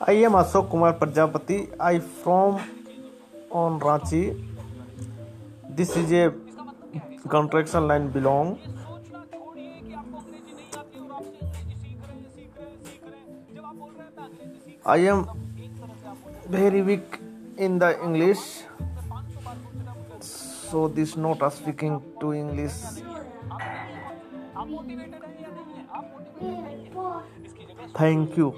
I am Ashok Kumar Prajapati. I from on Ranchi. This is a contraction line belong. I am very weak in the English, so this not speaking to English. Thank you.